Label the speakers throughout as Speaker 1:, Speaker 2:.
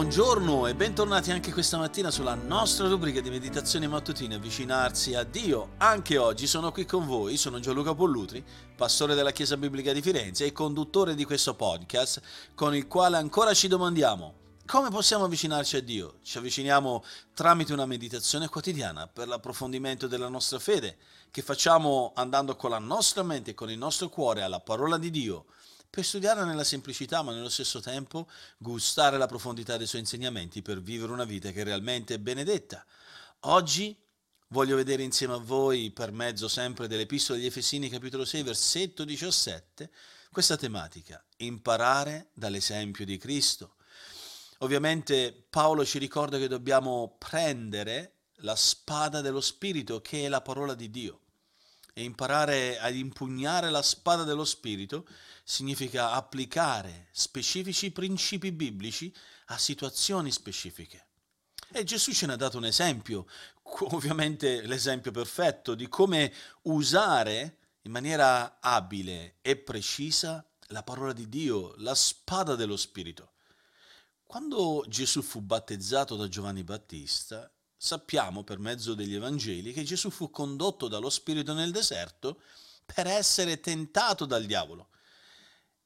Speaker 1: buongiorno e bentornati anche questa mattina sulla nostra rubrica di meditazioni mattutine avvicinarsi a Dio. Anche oggi sono qui con voi, sono Gianluca Pollutri, pastore della Chiesa Biblica di Firenze e conduttore di questo podcast con il quale ancora ci domandiamo come possiamo avvicinarci a Dio? Ci avviciniamo tramite una meditazione quotidiana per l'approfondimento della nostra fede, che facciamo andando con la nostra mente e con il nostro cuore alla parola di Dio per studiarla nella semplicità, ma nello stesso tempo gustare la profondità dei suoi insegnamenti per vivere una vita che realmente è benedetta. Oggi voglio vedere insieme a voi, per mezzo sempre dell'Epistola degli Efesini, capitolo 6, versetto 17, questa tematica, imparare dall'esempio di Cristo. Ovviamente Paolo ci ricorda che dobbiamo prendere la spada dello Spirito, che è la parola di Dio, e imparare ad impugnare la spada dello Spirito significa applicare specifici principi biblici a situazioni specifiche. E Gesù ce ne ha dato un esempio, ovviamente l'esempio perfetto di come usare in maniera abile e precisa la parola di Dio, la spada dello Spirito. Quando Gesù fu battezzato da Giovanni Battista, sappiamo per mezzo degli Evangeli che Gesù fu condotto dallo Spirito nel deserto per essere tentato dal diavolo.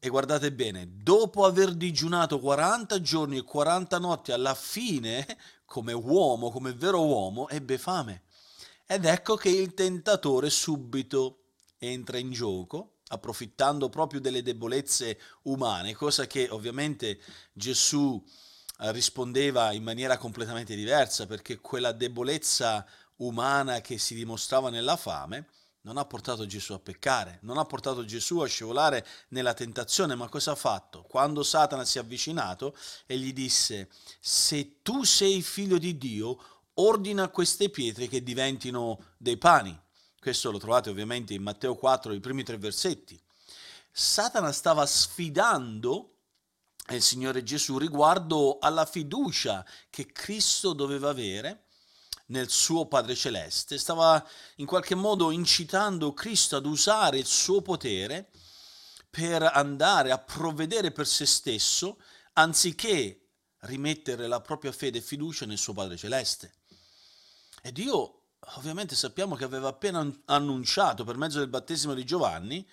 Speaker 1: E guardate bene, dopo aver digiunato 40 giorni e 40 notti, alla fine, come uomo, come vero uomo, ebbe fame. Ed ecco che il tentatore subito entra in gioco, approfittando proprio delle debolezze umane, cosa che ovviamente Gesù rispondeva in maniera completamente diversa, perché quella debolezza umana che si dimostrava nella fame non ha portato Gesù a peccare, non ha portato Gesù a scivolare nella tentazione, ma cosa ha fatto? Quando Satana si è avvicinato e gli disse, se tu sei figlio di Dio, ordina queste pietre che diventino dei pani. Questo lo trovate ovviamente in Matteo 4, i primi tre versetti. Satana stava sfidando il Signore Gesù riguardo alla fiducia che Cristo doveva avere nel suo Padre Celeste, stava in qualche modo incitando Cristo ad usare il suo potere per andare a provvedere per se stesso anziché rimettere la propria fede e fiducia nel suo Padre Celeste. E Dio ovviamente sappiamo che aveva appena annunciato per mezzo del battesimo di Giovanni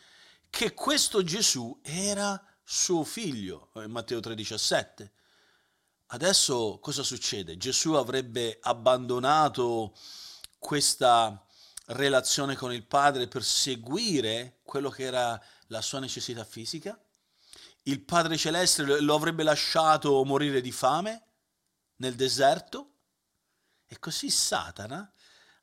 Speaker 1: che questo Gesù era suo figlio, in Matteo 3,17. Adesso cosa succede? Gesù avrebbe abbandonato questa relazione con il Padre per seguire quello che era la sua necessità fisica? Il Padre Celeste lo avrebbe lasciato morire di fame nel deserto? E così Satana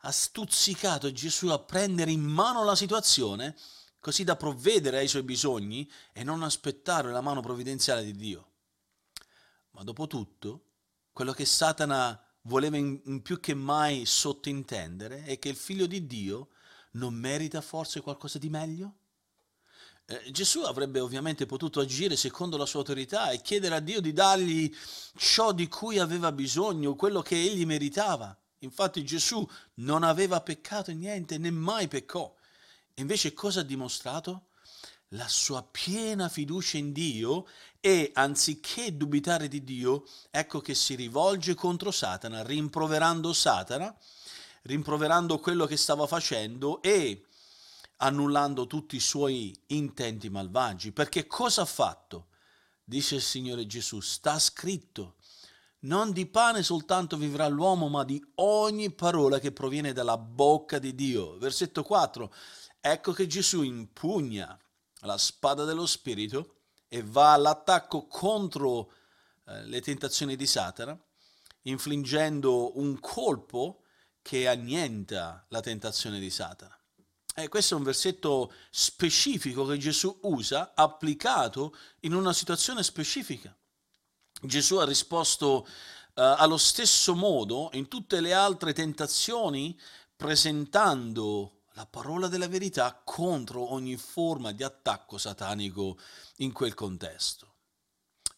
Speaker 1: ha stuzzicato Gesù a prendere in mano la situazione così da provvedere ai suoi bisogni e non aspettare la mano provvidenziale di Dio. Ma dopo tutto, quello che Satana voleva in, più che mai sottintendere è che il figlio di Dio non merita forse qualcosa di meglio? Eh, Gesù avrebbe ovviamente potuto agire secondo la sua autorità e chiedere a Dio di dargli ciò di cui aveva bisogno, quello che egli meritava. Infatti Gesù non aveva peccato niente, né mai peccò. Invece cosa ha dimostrato? la sua piena fiducia in Dio e anziché dubitare di Dio, ecco che si rivolge contro Satana, rimproverando Satana, rimproverando quello che stava facendo e annullando tutti i suoi intenti malvagi. Perché cosa ha fatto? Dice il Signore Gesù, sta scritto, non di pane soltanto vivrà l'uomo, ma di ogni parola che proviene dalla bocca di Dio. Versetto 4, ecco che Gesù impugna la spada dello Spirito e va all'attacco contro eh, le tentazioni di Satana, infliggendo un colpo che annienta la tentazione di Satana. E questo è un versetto specifico che Gesù usa, applicato in una situazione specifica. Gesù ha risposto eh, allo stesso modo in tutte le altre tentazioni, presentando la parola della verità contro ogni forma di attacco satanico in quel contesto.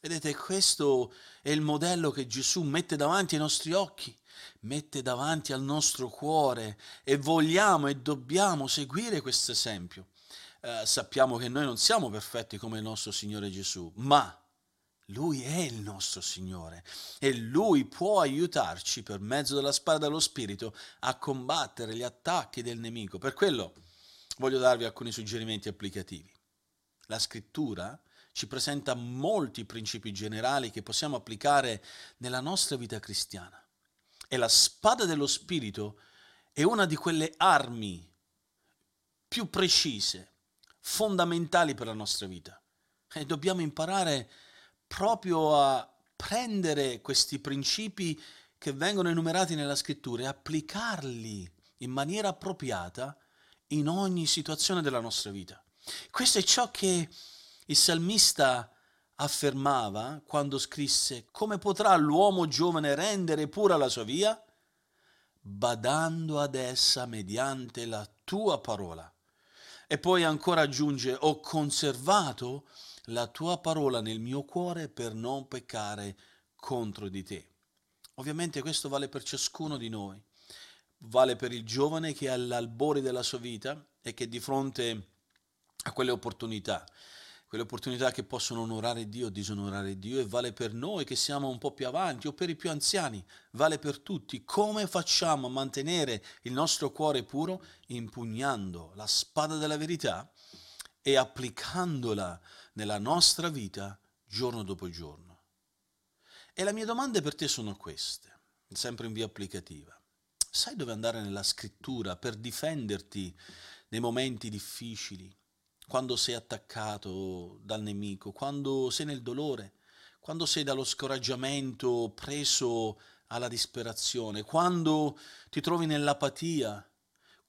Speaker 1: Vedete, questo è il modello che Gesù mette davanti ai nostri occhi, mette davanti al nostro cuore e vogliamo e dobbiamo seguire questo esempio. Eh, sappiamo che noi non siamo perfetti come il nostro Signore Gesù, ma Lui è il nostro Signore e Lui può aiutarci per mezzo della spada dello Spirito a combattere gli attacchi del nemico. Per quello voglio darvi alcuni suggerimenti applicativi. La scrittura ci presenta molti principi generali che possiamo applicare nella nostra vita cristiana. E la spada dello Spirito è una di quelle armi più precise, fondamentali per la nostra vita. E dobbiamo imparare proprio a prendere questi principi che vengono enumerati nella scrittura e applicarli in maniera appropriata in ogni situazione della nostra vita. Questo è ciò che il salmista affermava quando scrisse come potrà l'uomo giovane rendere pura la sua via? Badando ad essa mediante la tua parola. E poi ancora aggiunge, ho conservato la tua parola nel mio cuore per non peccare contro di te. Ovviamente questo vale per ciascuno di noi, vale per il giovane che è all'albore della sua vita e che di fronte a quelle opportunità, quelle opportunità che possono onorare Dio o disonorare Dio e vale per noi che siamo un po' più avanti o per i più anziani, vale per tutti. Come facciamo a mantenere il nostro cuore puro? Impugnando la spada della verità e applicandola nella nostra vita giorno dopo giorno. E le mie domande per te sono queste, sempre in via applicativa. Sai dove andare nella scrittura per difenderti nei momenti difficili, quando sei attaccato dal nemico, quando sei nel dolore, quando sei dallo scoraggiamento preso alla disperazione, quando ti trovi nell'apatia,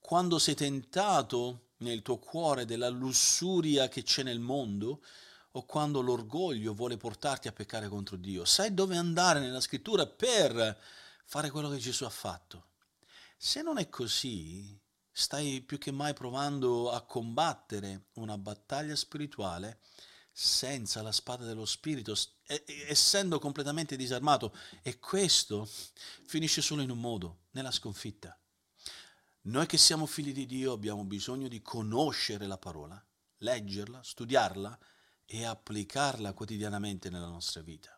Speaker 1: quando sei tentato nel tuo cuore della lussuria che c'è nel mondo o quando l'orgoglio vuole portarti a peccare contro Dio. Sai dove andare nella scrittura per fare quello che Gesù ha fatto. Se non è così, stai più che mai provando a combattere una battaglia spirituale senza la spada dello Spirito, essendo completamente disarmato. E questo finisce solo in un modo, nella sconfitta. Noi che siamo figli di Dio abbiamo bisogno di conoscere la parola, leggerla, studiarla e applicarla quotidianamente nella nostra vita.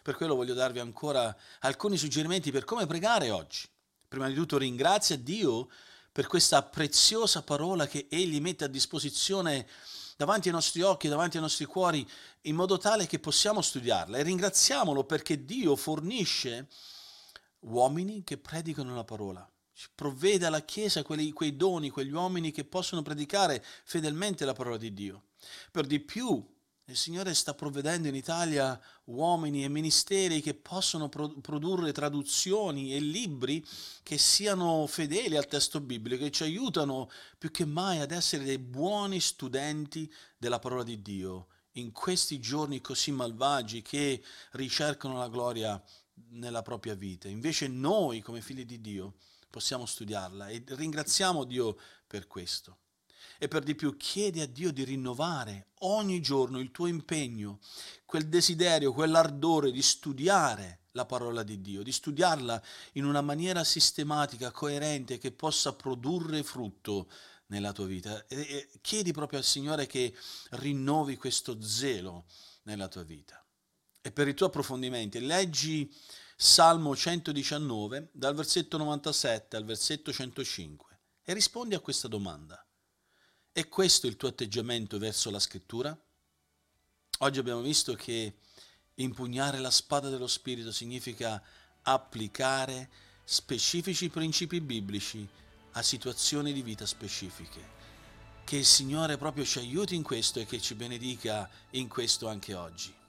Speaker 1: Per quello voglio darvi ancora alcuni suggerimenti per come pregare oggi. Prima di tutto ringrazia Dio per questa preziosa parola che Egli mette a disposizione davanti ai nostri occhi, davanti ai nostri cuori, in modo tale che possiamo studiarla. E ringraziamolo perché Dio fornisce uomini che predicano la parola provvede alla Chiesa quelli, quei doni, quegli uomini che possono predicare fedelmente la parola di Dio. Per di più, il Signore sta provvedendo in Italia uomini e ministeri che possono pro- produrre traduzioni e libri che siano fedeli al testo biblico, che ci aiutano più che mai ad essere dei buoni studenti della parola di Dio in questi giorni così malvagi che ricercano la gloria nella propria vita. Invece noi, come figli di Dio, possiamo studiarla e ringraziamo Dio per questo. E per di più chiedi a Dio di rinnovare ogni giorno il tuo impegno, quel desiderio, quell'ardore di studiare la parola di Dio, di studiarla in una maniera sistematica, coerente, che possa produrre frutto nella tua vita. E chiedi proprio al Signore che rinnovi questo zelo nella tua vita. E per i tuoi approfondimenti, leggi Salmo 119, dal versetto 97 al versetto 105, e rispondi a questa domanda. È questo il tuo atteggiamento verso la scrittura? Oggi abbiamo visto che impugnare la spada dello Spirito significa applicare specifici principi biblici a situazioni di vita specifiche. Che il Signore proprio ci aiuti in questo e che ci benedica in questo anche oggi.